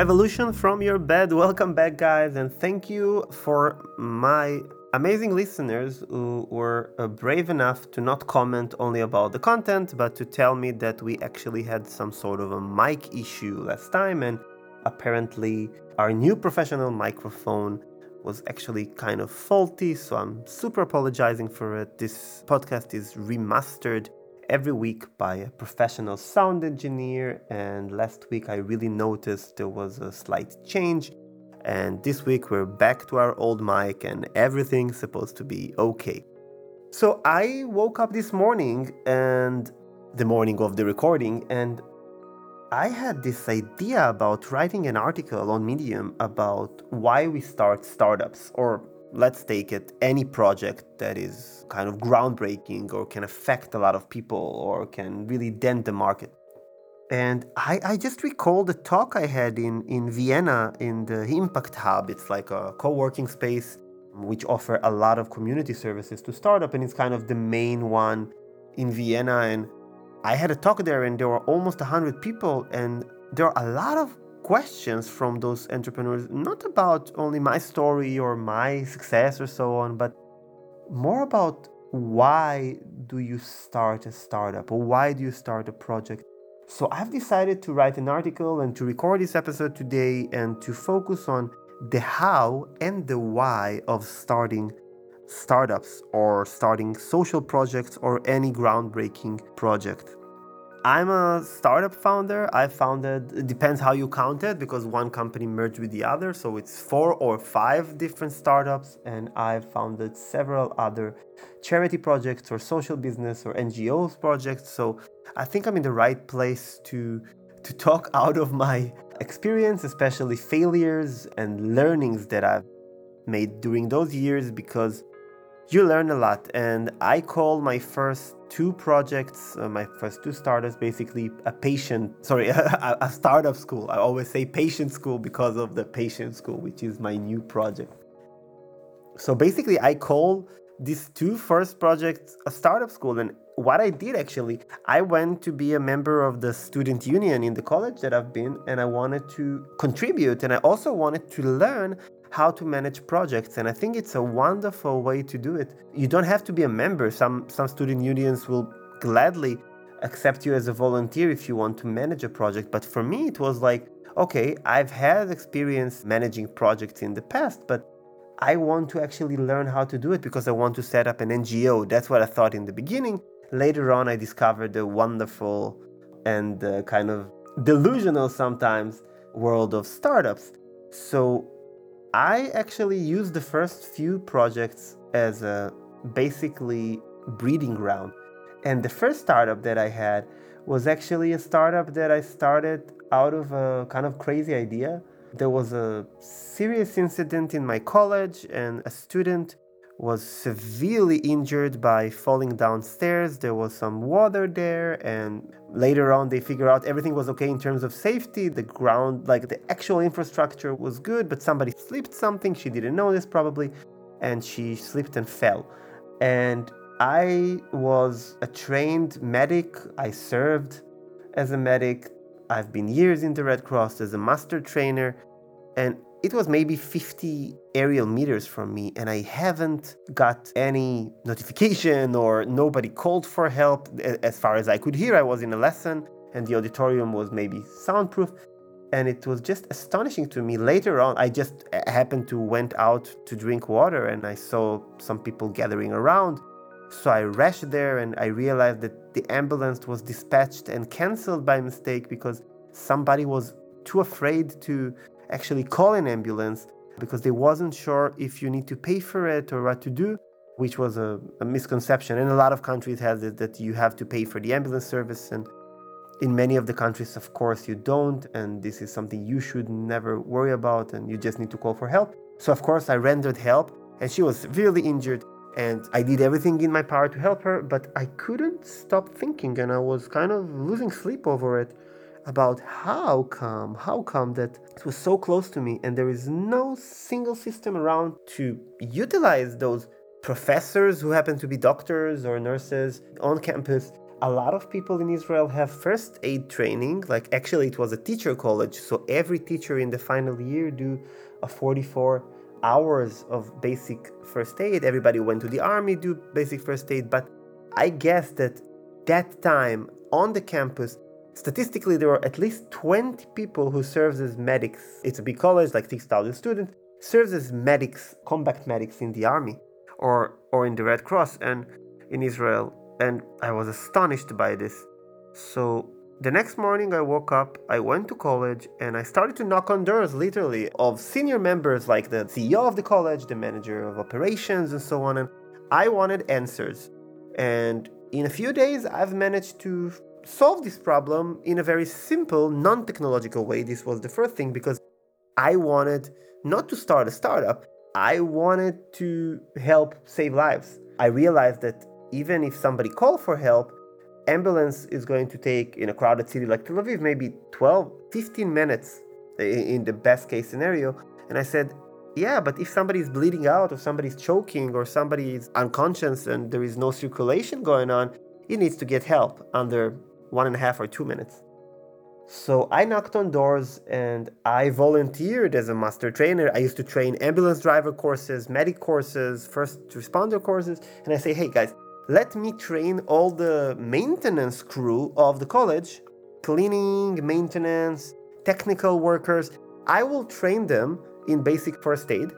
Revolution from your bed. Welcome back, guys, and thank you for my amazing listeners who were uh, brave enough to not comment only about the content, but to tell me that we actually had some sort of a mic issue last time, and apparently our new professional microphone was actually kind of faulty, so I'm super apologizing for it. This podcast is remastered every week by a professional sound engineer, and last week I really noticed there was a slight change. And this week we're back to our old mic, and everything's supposed to be okay. So I woke up this morning and the morning of the recording, and I had this idea about writing an article on Medium about why we start startups, or let's take it any project that is kind of groundbreaking or can affect a lot of people or can really dent the market. And I, I just recall the talk I had in, in Vienna in the Impact Hub. It's like a co working space which offer a lot of community services to startup, and it's kind of the main one in Vienna. And I had a talk there, and there were almost 100 people, and there are a lot of questions from those entrepreneurs, not about only my story or my success or so on, but more about why do you start a startup or why do you start a project. So I've decided to write an article and to record this episode today and to focus on the how and the why of starting startups or starting social projects or any groundbreaking project. I'm a startup founder. I founded, it depends how you count it, because one company merged with the other. So it's four or five different startups. And I've founded several other charity projects or social business or NGOs projects. So I think I'm in the right place to, to talk out of my experience, especially failures and learnings that I've made during those years, because you learn a lot. And I call my first two projects, uh, my first two startups, basically a patient, sorry, a, a, startup school. I always say patient school because of the patient school, which is my new project. So basically, I call these two first projects a startup school. And what I did actually, I went to be a member of the student union in the college that I've been, and I wanted to contribute. And I also wanted to learn how to manage projects and i think it's a wonderful way to do it. You don't have to be a member. Some some student unions will gladly accept you as a volunteer if you want to manage a project. But for me it was like okay i've had experience managing projects in the past but i want to actually learn how to do it because i want to set up an ngo that's what i thought in the beginning. Later on i discovered the wonderful and uh, kind of delusional sometimes world of startups. So I actually used the first few projects as a basically breeding ground. And the first startup that I had was actually a startup that I started out of a kind of crazy idea. There was a serious incident in my college, and a student was severely injured by falling downstairs. There was some water there, and later on, they figured out everything was okay in terms of safety. The ground, like the actual infrastructure, was good, but somebody slipped something. She didn't know this probably, and she slipped and fell. And I was a trained medic. I served as a medic. I've been years in the Red Cross as a master trainer. And it was maybe 50 aerial meters from me, and I haven't got any notification or nobody called for help. As far as I could hear, I was in a lesson, and the auditorium was maybe soundproof. And it was just astonishing to me. Later on, I just happened to went out to drink water, and I saw some people gathering around. So I rushed there, and I realized that the ambulance was dispatched and cancelled by mistake because somebody was too afraid to actually call an ambulance because they wasn't sure if you need to pay for it or what to do which was a, a misconception. And a lot of countries has it that you have to pay for the ambulance service. And in many of the countries of course you don't. And this is something you should never worry about. And you just need to call for help. So of course i rendered help. And she was severely injured. And i did everything in my power to help her. But i couldn't stop thinking. And i was kind of losing sleep over it about how come, how come that it was so close to me and there is no single system around to utilize those professors who happen to be doctors or nurses on campus a lot of people in Israel have first aid training. Like actually, it was a teacher college, so every teacher in the final year do a 44 hours of basic first aid. Everybody went to the army do basic first aid, but I guess that that time on the campus, statistically there are at least 20 people who serves as medics. It's a big college, like 6,000 students, serves as medics, combat medics in the army or or in the Red Cross and in Israel and I was astonished by this. So the next morning, I woke up, I went to college, and I started to knock on doors, literally, of senior members like the CEO of the college, the manager of operations, and so on. And I wanted answers. And in a few days, I've managed to solve this problem in a very simple, non technological way. This was the first thing because I wanted not to start a startup, I wanted to help save lives. I realized that even if somebody called for help, ambulance is going to take in a crowded city like Tel Aviv maybe 12, 15 minutes in the best case scenario. And I said, yeah, but if somebody is bleeding out or somebody's choking or somebody is unconscious and there is no circulation going on, he needs to get help under one and a half or two minutes. So I knocked on doors and I volunteered as a master trainer. I used to train ambulance driver courses, medic courses, first responder courses. And I say, hey guys, let me train all the maintenance crew of the college cleaning, maintenance, technical workers. I will train them in basic first aid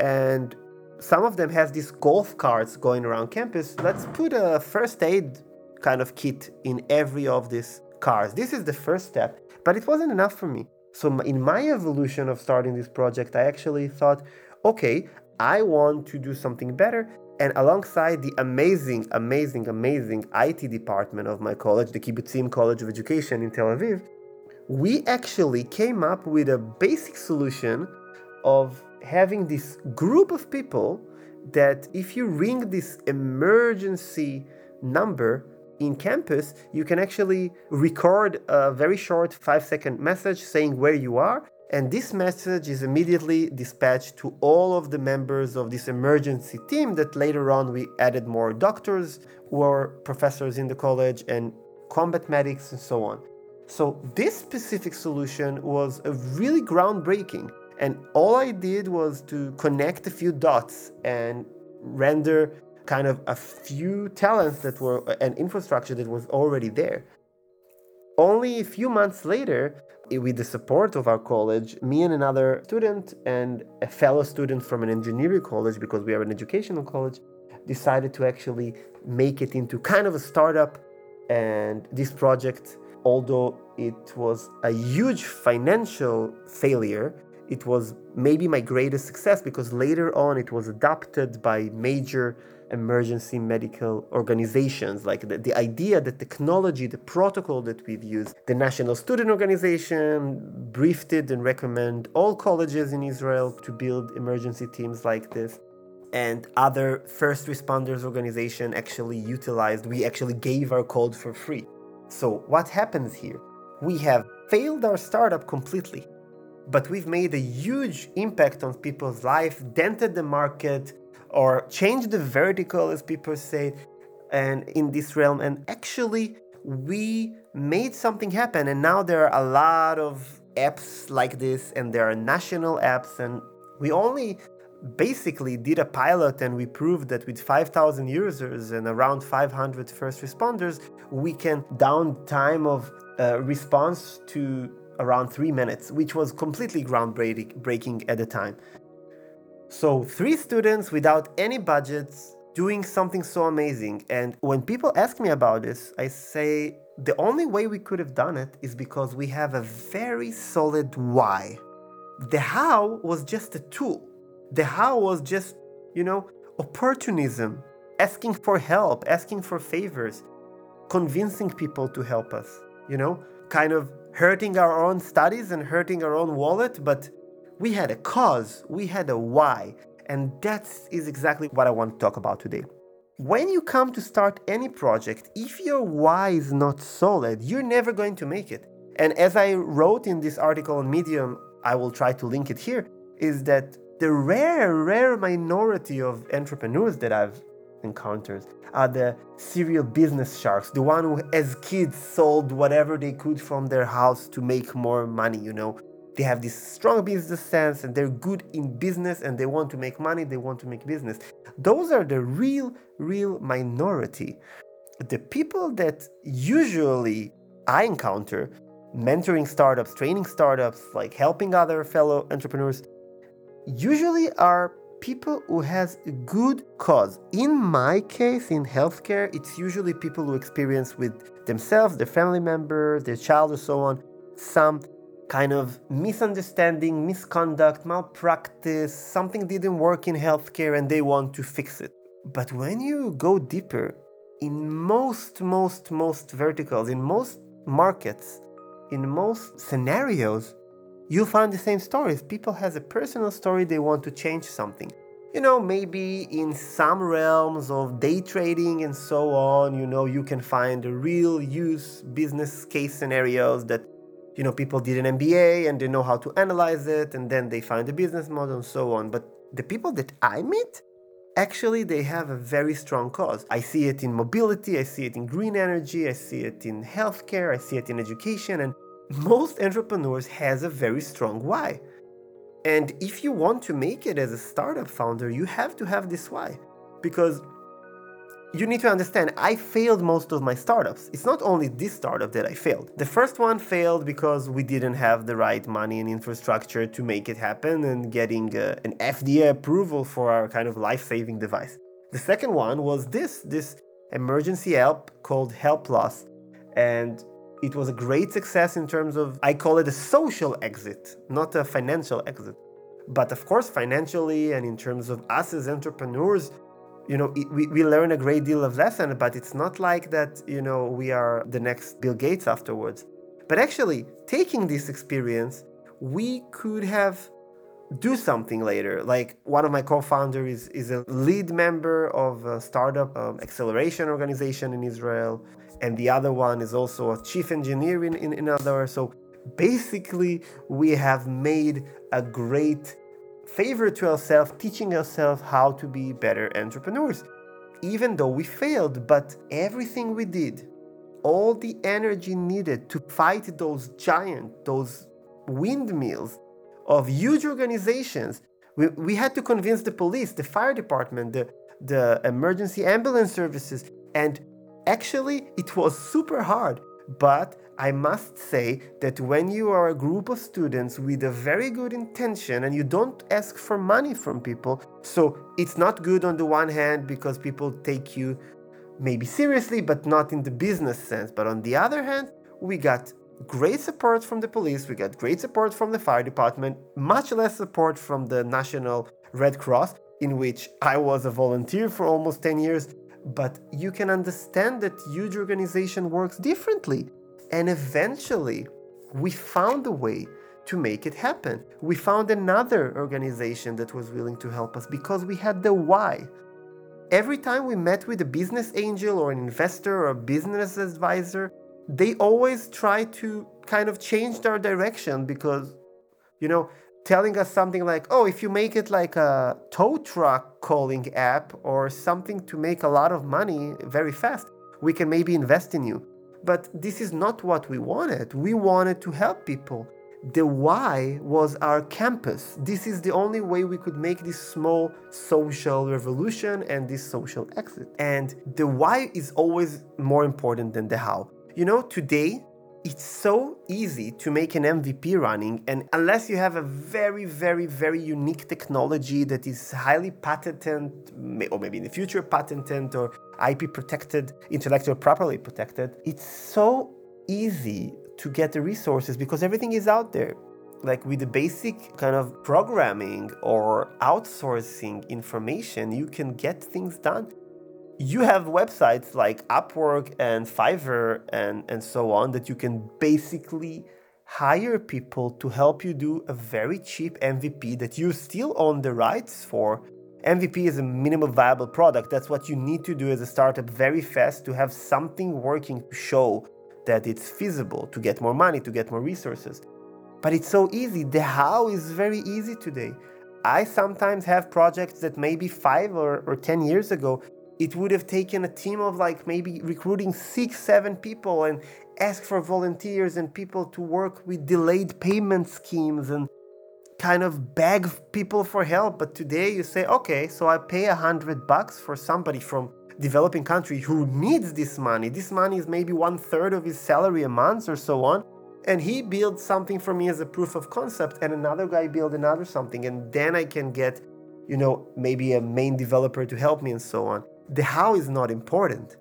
and some of them has these golf carts going around campus. Let's put a first aid kind of kit in every of these cars. This is the first step, but it wasn't enough for me. So in my evolution of starting this project, I actually thought, okay, I want to do something better. And alongside the amazing, amazing, amazing IT department of my college, the Kibbutzim College of Education in Tel Aviv, we actually came up with a basic solution of having this group of people that if you ring this emergency number in campus, you can actually record a very short five second message saying where you are and this message is immediately dispatched to all of the members of this emergency team that later on we added more doctors who are professors in the college and combat medics and so on. So this specific solution was a really groundbreaking and all I did was to connect a few dots and render kind of a few talents that were an infrastructure that was already there. Only a few months later, eh, with the support of our college, me and another student and a fellow student from an engineering college, because we are an educational college, decided to actually make it into kind of a startup. And this project, although it was a huge financial failure, it was maybe my greatest success because later on it was adopted by major emergency medical organizations. Like the, the idea, the technology, the protocol that we've used. The National Student Organization briefed it and recommend all colleges in Israel to build emergency teams like this. And other first responders organization actually utilized, we actually gave our code for free. So what happens here? We have failed our startup completely but we've made a huge impact on people's life, dented the market, or change the vertical, as people say, and in this realm. And actually, we made something happen. And now there are a lot of apps like this, and there are national apps. And we only basically did a pilot and we proved that with 5,000 users and around 500 first responders, we can down time of uh, response to around three minutes, which was completely groundbreaking at the time. So, three students without any budgets doing something so amazing. And when people ask me about this, I say the only way we could have done it is because we have a very solid why. The how was just a tool. The how was just, you know, opportunism, asking for help, asking for favors, convincing people to help us, you know, kind of hurting our own studies and hurting our own wallet, but we had a cause, we had a why, and that is exactly what I want to talk about today. When you come to start any project, if your why is not solid, you're never going to make it. And as I wrote in this article on Medium, I will try to link it here, is that the rare, rare minority of entrepreneurs that I've encountered are the serial business sharks, the one who, as kids, sold whatever they could from their house to make more money, you know. They have this strong business sense and they're good in business and they want to make money, they want to make business. Those are the real, real minority. The people that usually I encounter mentoring startups, training startups, like helping other fellow entrepreneurs, usually are people who has a good cause. In my case, in healthcare, it's usually people who experience with themselves, their family member, their child, or so on, some kind of misunderstanding, misconduct, malpractice, something didn't work in healthcare and they want to fix it. But when you go deeper, in most, most, most verticals, in most markets, in most scenarios, you'll find the same stories. People has a personal story they want to change something. You know, maybe in some realms of day trading and so on, you know, you can find real use business case scenarios that you know people did an MBA and they know how to analyze it and then they find a business model and so on. But the people that I meet, actually they have a very strong cause. I see it in mobility, I see it in green energy, I see it in healthcare, I see it in education and most entrepreneurs has a very strong why. And if you want to make it as a startup founder, you have to have this why. Because you need to understand, I failed most of my startups. It's not only this startup that I failed. The first one failed because we didn't have the right money and infrastructure to make it happen and getting uh, an FDA approval for our kind of life saving device. The second one was this this emergency help called Help. And it was a great success in terms of, I call it a social exit, not a financial exit. But of course, financially and in terms of us as entrepreneurs, you know we, we learn a great deal of lesson but it's not like that you know we are the next bill gates afterwards. But actually taking this experience we could have do something later. Like one of my co-founders is, is a lead member of a startup um, acceleration organization in israel and the other one is also a chief engineer in, in another so basically we have made a great favor to ourselves, teaching ourselves how to be better entrepreneurs. Even though we failed, but everything we did, all the energy needed to fight those giant, those windmills of huge organizations, we, we had to convince the police, the fire department, the, the emergency ambulance services, and actually it was super hard, but I must say that when you are a group of students with a very good intention and you don't ask for money from people, so it's not good on the one hand because people take you maybe seriously, but not in the business sense. But on the other hand, we got great support from the police, we got great support from the fire department, much less support from the National Red Cross, in which I was a volunteer for almost 10 years. But you can understand that huge organization works differently. And eventually, we found a way to make it happen. We found another organization that was willing to help us because we had the why. Every time we met with a business angel or an investor or a business advisor, they always try to kind of change our direction because, you know, telling us something like, oh, if you make it like a tow truck calling app or something to make a lot of money very fast, we can maybe invest in you. But this is not what we wanted. We wanted to help people. The why was our campus. This is the only way we could make this small social revolution and this social exit. And the why is always more important than the how. You know, today it's so easy to make an MVP running, and unless you have a very, very, very unique technology that is highly patented, or maybe in the future patented or IP protected, intellectual properly protected, it's so easy to get the resources because everything is out there. Like with the basic kind of programming or outsourcing information, you can get things done you have websites like Upwork and Fiverr and, and so on that you can basically hire people to help you do a very cheap MVP that you still own the rights for. MVP is a minimum viable product. That's what you need to do as a startup very fast to have something working to show that it's feasible to get more money, to get more resources. But it's so easy. The how is very easy today. I sometimes have projects that maybe five or, or 10 years ago it would have taken a team of like maybe recruiting six, seven people and ask for volunteers and people to work with delayed payment schemes and kind of beg people for help. But today you say, okay, so I pay a hundred bucks for somebody from developing country who needs this money. This money is maybe one third of his salary a month or so on. And he builds something for me as a proof of concept, and another guy build another something, and then I can get, you know, maybe a main developer to help me and so on. The how is not important.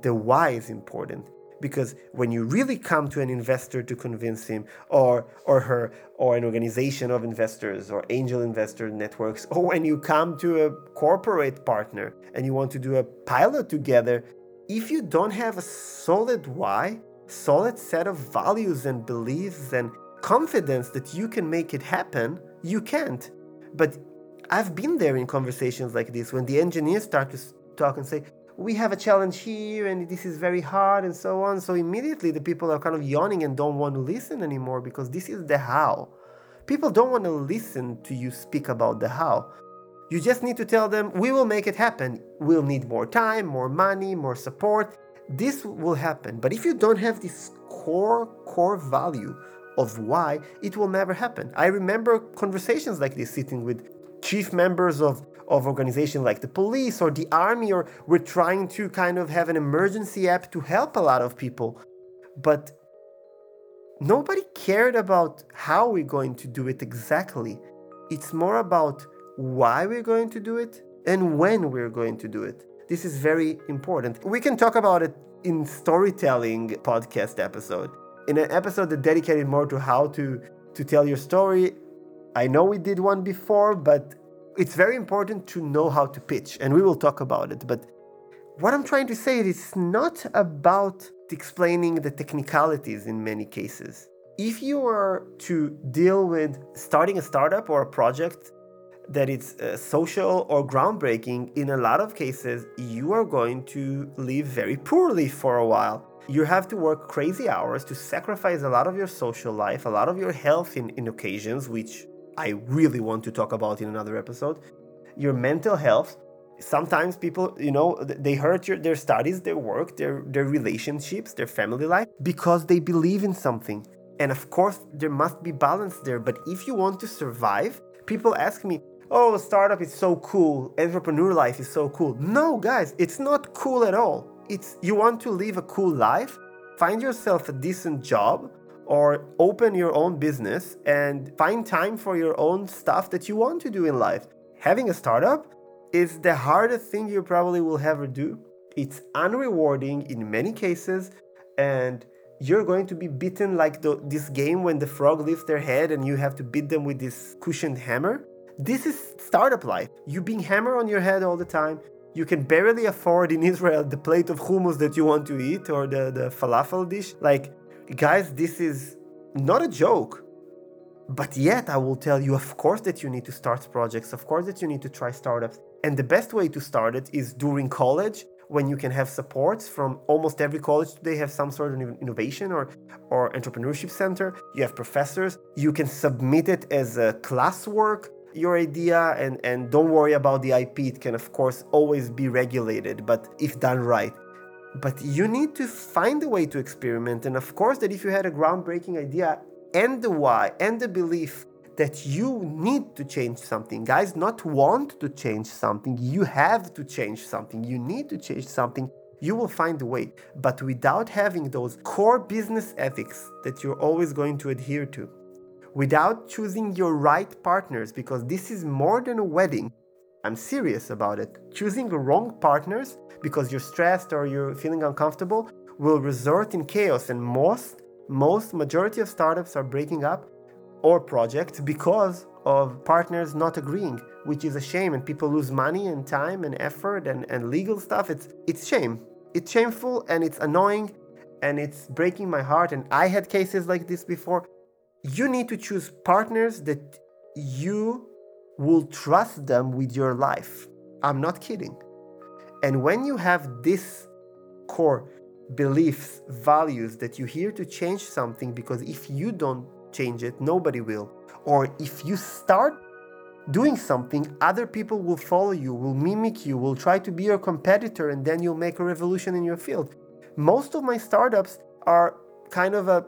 The why is important because when you really come to an investor to convince him or or her or an organization of investors or angel investor networks or when you come to a corporate partner and you want to do a pilot together if you don't have a solid why solid set of values and beliefs and confidence that you can make it happen you can't. But i've been there in conversations like this when the engineers start to talk and say we have a challenge here and this is very hard and so on. So immediately the people are kind of yawning and don't want to listen anymore because this is the how. People don't want to listen to you speak about the how. You just need to tell them, we will make it happen. We'll need more time, more money, more support. This will happen. But if you don't have this core, core value of why, it will never happen. I remember conversations like this sitting with chief members of of organizations like the police or the army, or we're trying to kind of have an emergency app to help a lot of people. But nobody cared about how we're going to do it exactly. It's more about why we're going to do it and when we're going to do it. This is very important. We can talk about it in storytelling podcast episode. In an episode that dedicated more to how to to tell your story. I know we did one before, but it's very important to know how to pitch, and we will talk about it. But what I'm trying to say is it's not about explaining the technicalities in many cases. If you are to deal with starting a startup or a project that is uh, social or groundbreaking, in a lot of cases, you are going to live very poorly for a while. You have to work crazy hours to sacrifice a lot of your social life, a lot of your health in, in occasions, which I really want to talk about in another episode. Your mental health. Sometimes people, you know, they hurt your, their studies, their work, their, their relationships, their family life because they believe in something. And of course, there must be balance there. But if you want to survive, people ask me, oh, startup is so cool, entrepreneur life is so cool. No, guys, it's not cool at all. It's you want to live a cool life, find yourself a decent job, or open your own business and find time for your own stuff that you want to do in life. Having a startup is the hardest thing you probably will ever do. It's unrewarding in many cases, and you're going to be beaten like the, this game when the frog lifts their head and you have to beat them with this cushioned hammer. This is startup life. You being hammer on your head all the time. You can barely afford in Israel the plate of hummus that you want to eat or the, the falafel dish. Like guys, this is not a joke. But yet, I will tell you, of course, that you need to start projects, of course, that you need to try startups. And the best way to start it is during college when you can have supports from almost every college today have some sort of innovation or, or entrepreneurship center you have professors you can submit it as a classwork your idea and, and don't worry about the ip it can of course always be regulated but if done right but you need to find a way to experiment. And of course, that if you had a groundbreaking idea and the why and the belief that you need to change something, guys, not want to change something, you have to change something, you need to change something. You will find a way, but without having those core business ethics that you're always going to adhere to, without choosing your right partners, because this is more than a wedding, I'm serious about it. Choosing wrong partners because you're stressed or you're feeling uncomfortable will result in chaos and most most majority of startups are breaking up or projects because of partners not agreeing, which is a shame and people lose money and time and effort and, and legal stuff. It's it's shame. It's shameful and it's annoying and it's breaking my heart and I had cases like this before. You need to choose partners that you will trust them with your life. I'm not kidding. And when you have this core beliefs, values that you're here to change something, because if you don't change it, nobody will. Or if you start doing something, other people will follow you, will mimic you, will try to be your competitor, and then you'll make a revolution in your field. Most of my startups are kind of a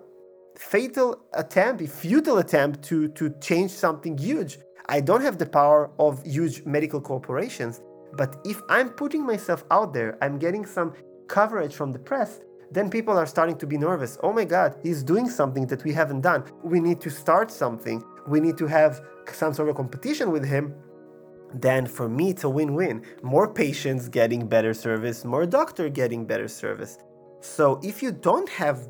fatal attempt, a futile attempt to, to change something huge. I don't have the power of huge medical corporations, but if I'm putting myself out there, I'm getting some coverage from the press, then people are starting to be nervous. Oh my God, he's doing something that we haven't done. We need to start something. We need to have some sort of competition with him. Then for me, it's a win win. More patients getting better service, more doctor getting better service. So if you don't have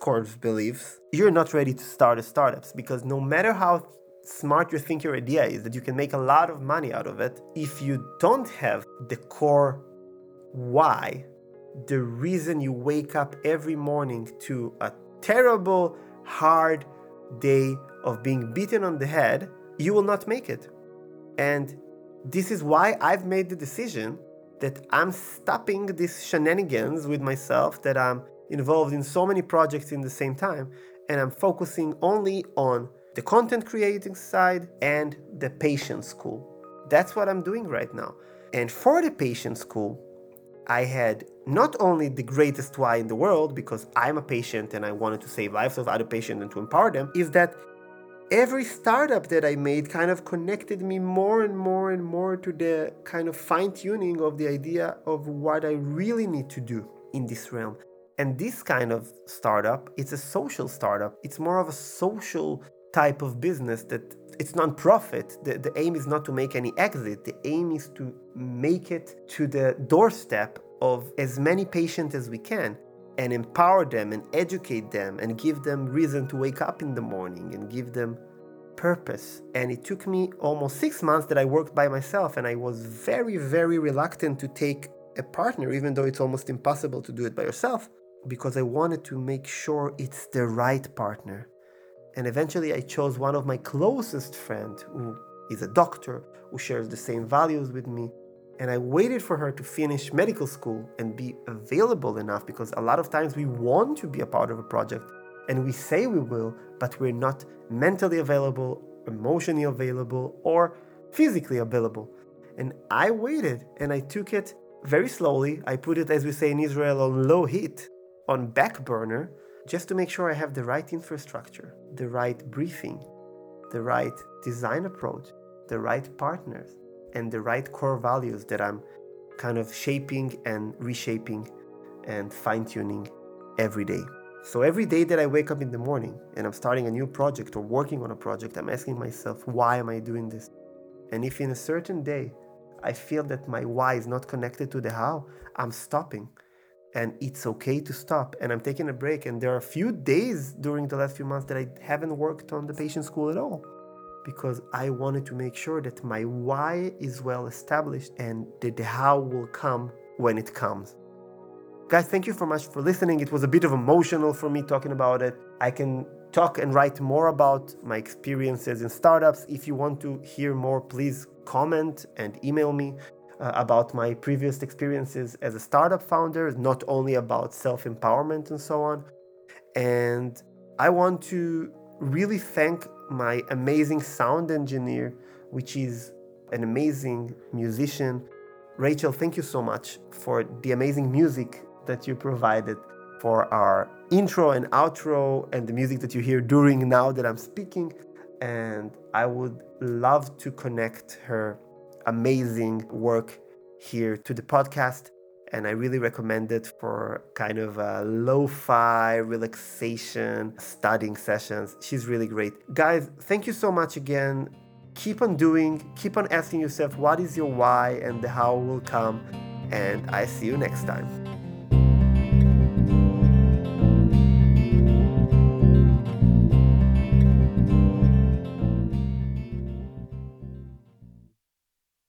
core beliefs, you're not ready to start a startups because no matter how smart you think your idea is, that you can make a lot of money out of it, if you don't have the core why, the reason you wake up every morning to a terrible, hard day of being beaten on the head, you will not make it. And this is why I've made the decision that I'm stopping these shenanigans with myself, that I'm involved in so many projects in the same time, and I'm focusing only on the content creating side and the patient school. That's what I'm doing right now. And for the patient school, I had not only the greatest why in the world, because I'm a patient and I wanted to save lives of other patients and to empower them, is that every startup that I made kind of connected me more and more and more to the kind of fine tuning of the idea of what I really need to do in this realm. And this kind of startup, it's a social startup. It's more of a social type of business that it's non-profit. The, the aim is not to make any exit. The aim is to make it to the doorstep of as many patients as we can and empower them and educate them and give them reason to wake up in the morning and give them purpose. And it took me almost six months that I worked by myself, and I was very, very reluctant to take a partner, even though it's almost impossible to do it by yourself, because I wanted to make sure it's the right partner. And eventually, I chose one of my closest friends, who is a doctor, who shares the same values with me, and I waited for her to finish medical school and be available enough because a lot of times we want to be a part of a project and we say we will, but we're not mentally available, emotionally available, or physically available. And I waited and I took it very slowly. I put it, as we say in Israel, on low heat, on back burner, just to make sure I have the right infrastructure, the right briefing, the right design approach, the right partners and the right core values that I'm kind of shaping and reshaping and fine tuning every day. So every day that I wake up in the morning and I'm starting a new project or working on a project, I'm asking myself, why am I doing this? And if in a certain day I feel that my why is not connected to the how, I'm stopping. And it's okay to stop. And I'm taking a break. And there are a few days during the last few months that I haven't worked on the patient school at all because I wanted to make sure that my why is well established and that the how will come when it comes. Guys, thank you so much for listening. It was a bit of emotional for me talking about it. I can talk and write more about my experiences in startups. If you want to hear more, please comment and email me uh, about my previous experiences as a startup founder, not only about self empowerment and so on. And I want to really thank my amazing sound engineer, which is an amazing musician. Rachel, thank you so much for the amazing music that you provided for our intro and outro and the music that you hear during now that I'm speaking. And I would love to connect her amazing work here to the podcast and I really recommend it for kind of a lo-fi relaxation studying sessions. She's really great. Guys, thank you so much again. Keep on doing, keep on asking yourself what is your why and the how will come. And I see you next time.